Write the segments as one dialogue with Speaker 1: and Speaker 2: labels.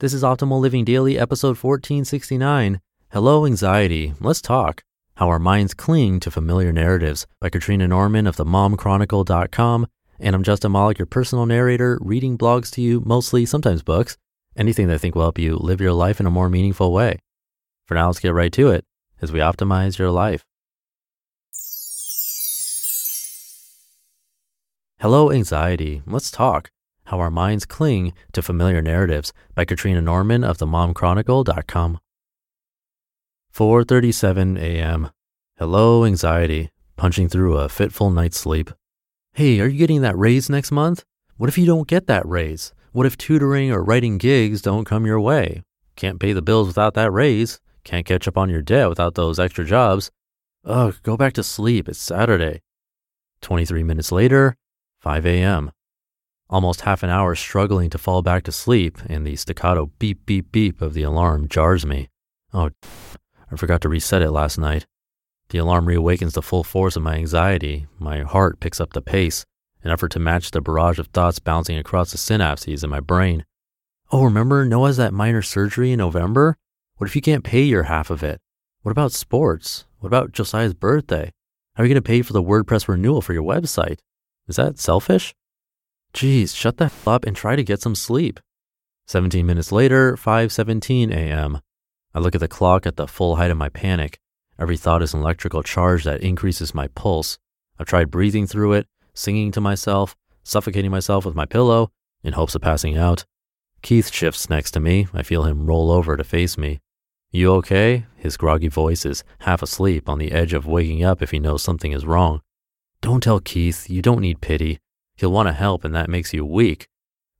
Speaker 1: This is Optimal Living Daily, episode 1469. Hello, Anxiety. Let's talk. How Our Minds Cling to Familiar Narratives by Katrina Norman of themomchronicle.com. And I'm Justin Malik, your personal narrator, reading blogs to you, mostly, sometimes books, anything that I think will help you live your life in a more meaningful way. For now, let's get right to it as we optimize your life. Hello, Anxiety. Let's talk. How Our Minds Cling to Familiar Narratives by Katrina Norman of themomchronicle.com. 4:37 a.m. Hello anxiety, punching through a fitful night's sleep. Hey, are you getting that raise next month? What if you don't get that raise? What if tutoring or writing gigs don't come your way? Can't pay the bills without that raise. Can't catch up on your debt without those extra jobs. Ugh, go back to sleep. It's Saturday. 23 minutes later, 5 a.m. Almost half an hour struggling to fall back to sleep, and the staccato beep, beep, beep of the alarm jars me. Oh, I forgot to reset it last night. The alarm reawakens the full force of my anxiety. My heart picks up the pace, an effort to match the barrage of thoughts bouncing across the synapses in my brain. Oh, remember Noah's that minor surgery in November? What if you can't pay your half of it? What about sports? What about Josiah's birthday? How are you going to pay for the WordPress renewal for your website? Is that selfish? Geez, shut the hell up and try to get some sleep. 17 minutes later, 5:17 a.m. I look at the clock at the full height of my panic. Every thought is an electrical charge that increases my pulse. I've tried breathing through it, singing to myself, suffocating myself with my pillow in hopes of passing out. Keith shifts next to me. I feel him roll over to face me. You okay? His groggy voice is half asleep on the edge of waking up if he knows something is wrong. Don't tell Keith. You don't need pity. He'll want to help, and that makes you weak.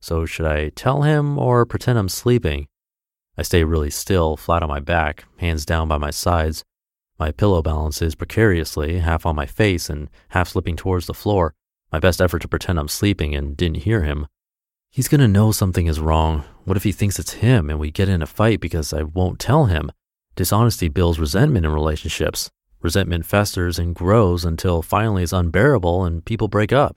Speaker 1: So, should I tell him or pretend I'm sleeping? I stay really still, flat on my back, hands down by my sides. My pillow balances precariously, half on my face and half slipping towards the floor. My best effort to pretend I'm sleeping and didn't hear him. He's gonna know something is wrong. What if he thinks it's him and we get in a fight because I won't tell him? Dishonesty builds resentment in relationships. Resentment festers and grows until finally it's unbearable and people break up.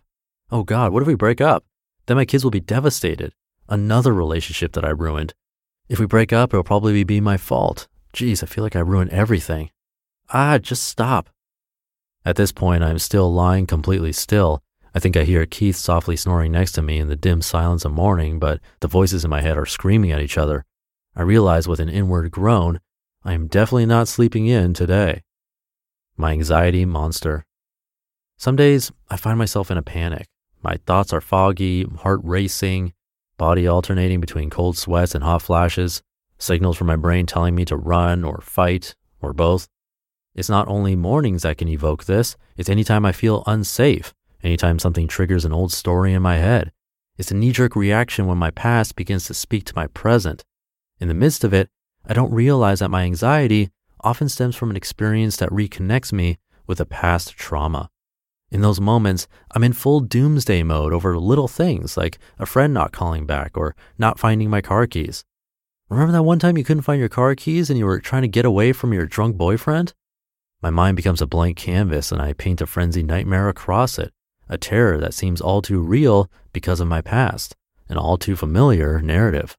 Speaker 1: Oh God, what if we break up? Then my kids will be devastated. Another relationship that I ruined. If we break up, it'll probably be my fault. Geez, I feel like I ruined everything. Ah, just stop. At this point, I'm still lying completely still. I think I hear Keith softly snoring next to me in the dim silence of morning, but the voices in my head are screaming at each other. I realize with an inward groan, I am definitely not sleeping in today. My anxiety monster. Some days I find myself in a panic. My thoughts are foggy, heart racing, body alternating between cold sweats and hot flashes, signals from my brain telling me to run or fight or both. It's not only mornings that can evoke this, it's anytime I feel unsafe, anytime something triggers an old story in my head. It's a knee jerk reaction when my past begins to speak to my present. In the midst of it, I don't realize that my anxiety often stems from an experience that reconnects me with a past trauma. In those moments, I'm in full doomsday mode over little things like a friend not calling back or not finding my car keys. Remember that one time you couldn't find your car keys and you were trying to get away from your drunk boyfriend? My mind becomes a blank canvas and I paint a frenzied nightmare across it, a terror that seems all too real because of my past, an all too familiar narrative.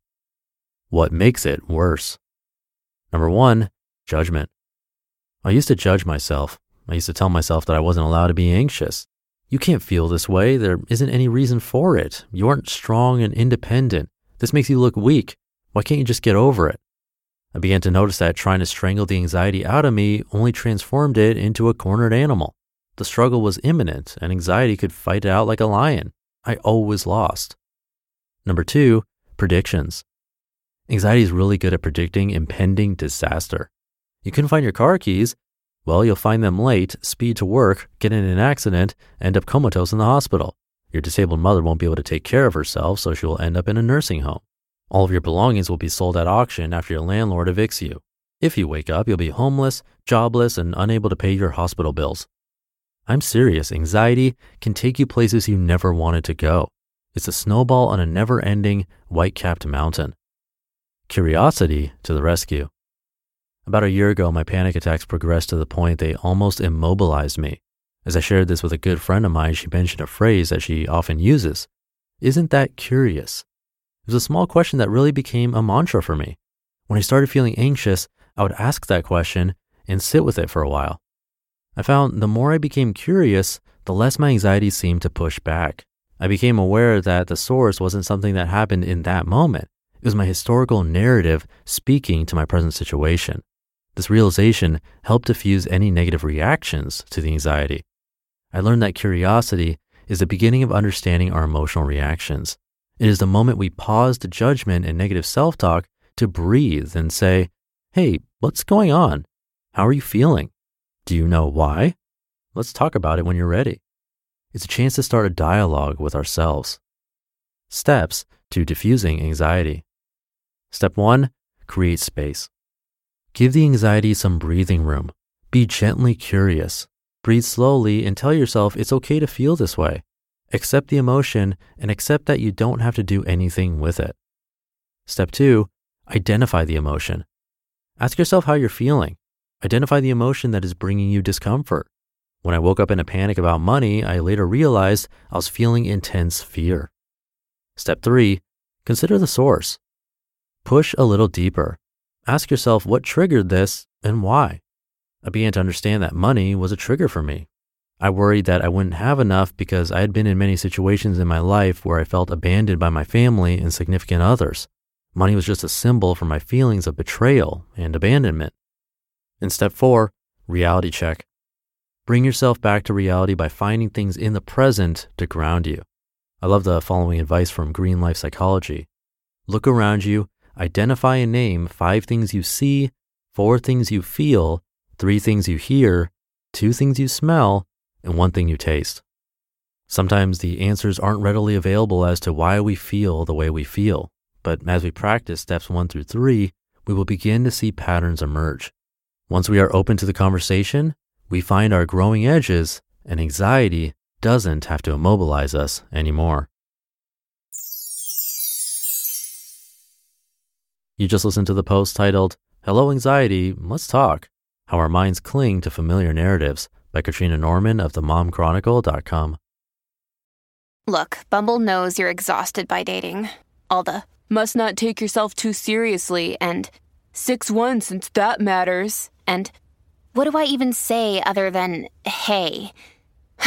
Speaker 1: What makes it worse? Number one, judgment. I used to judge myself, I used to tell myself that I wasn't allowed to be anxious. You can't feel this way. There isn't any reason for it. You aren't strong and independent. This makes you look weak. Why can't you just get over it? I began to notice that trying to strangle the anxiety out of me only transformed it into a cornered animal. The struggle was imminent, and anxiety could fight it out like a lion. I always lost. Number two, predictions. Anxiety is really good at predicting impending disaster. You couldn't find your car keys? Well, you'll find them late, speed to work, get in an accident, end up comatose in the hospital. Your disabled mother won't be able to take care of herself, so she will end up in a nursing home. All of your belongings will be sold at auction after your landlord evicts you. If you wake up, you'll be homeless, jobless, and unable to pay your hospital bills. I'm serious, anxiety can take you places you never wanted to go. It's a snowball on a never ending, white capped mountain. Curiosity to the rescue. About a year ago, my panic attacks progressed to the point they almost immobilized me. As I shared this with a good friend of mine, she mentioned a phrase that she often uses Isn't that curious? It was a small question that really became a mantra for me. When I started feeling anxious, I would ask that question and sit with it for a while. I found the more I became curious, the less my anxiety seemed to push back. I became aware that the source wasn't something that happened in that moment. It was my historical narrative speaking to my present situation. This realization helped diffuse any negative reactions to the anxiety. I learned that curiosity is the beginning of understanding our emotional reactions. It is the moment we pause the judgment and negative self talk to breathe and say, Hey, what's going on? How are you feeling? Do you know why? Let's talk about it when you're ready. It's a chance to start a dialogue with ourselves. Steps to diffusing anxiety. Step one, create space. Give the anxiety some breathing room. Be gently curious. Breathe slowly and tell yourself it's okay to feel this way. Accept the emotion and accept that you don't have to do anything with it. Step two, identify the emotion. Ask yourself how you're feeling. Identify the emotion that is bringing you discomfort. When I woke up in a panic about money, I later realized I was feeling intense fear. Step three, consider the source. Push a little deeper. Ask yourself what triggered this and why. I began to understand that money was a trigger for me. I worried that I wouldn't have enough because I had been in many situations in my life where I felt abandoned by my family and significant others. Money was just a symbol for my feelings of betrayal and abandonment. In step four, reality check. Bring yourself back to reality by finding things in the present to ground you. I love the following advice from Green Life Psychology. Look around you, identify and name five things you see, four things you feel, three things you hear, two things you smell, and one thing you taste. Sometimes the answers aren't readily available as to why we feel the way we feel, but as we practice steps one through three, we will begin to see patterns emerge. Once we are open to the conversation, we find our growing edges, and anxiety doesn't have to immobilize us anymore. You just listened to the post titled, Hello Anxiety, Let's Talk How Our Minds Cling to Familiar Narratives by Katrina Norman of themomchronicle.com.
Speaker 2: Look, Bumble knows you're exhausted by dating. All the must not take yourself too seriously and 6 1 since that matters. And what do I even say other than hey?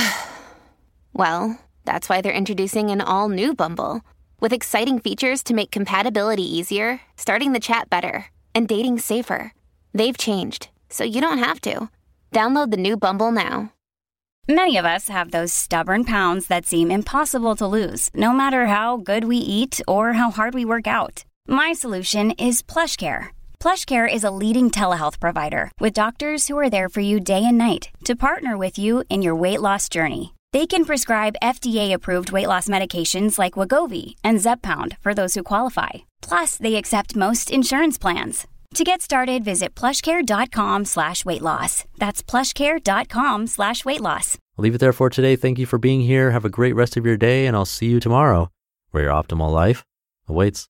Speaker 2: well, that's why they're introducing an all new Bumble with exciting features to make compatibility easier, starting the chat better, and dating safer. They've changed, so you don't have to. Download the new Bumble now.
Speaker 3: Many of us have those stubborn pounds that seem impossible to lose, no matter how good we eat or how hard we work out. My solution is PlushCare. PlushCare is a leading telehealth provider with doctors who are there for you day and night to partner with you in your weight loss journey. They can prescribe FDA-approved weight loss medications like Wegovy and Zepbound for those who qualify. Plus, they accept most insurance plans. To get started, visit plushcare.com slash weight loss. That's plushcare.com slash weight loss.
Speaker 1: I'll leave it there for today. Thank you for being here. Have a great rest of your day, and I'll see you tomorrow where your optimal life awaits.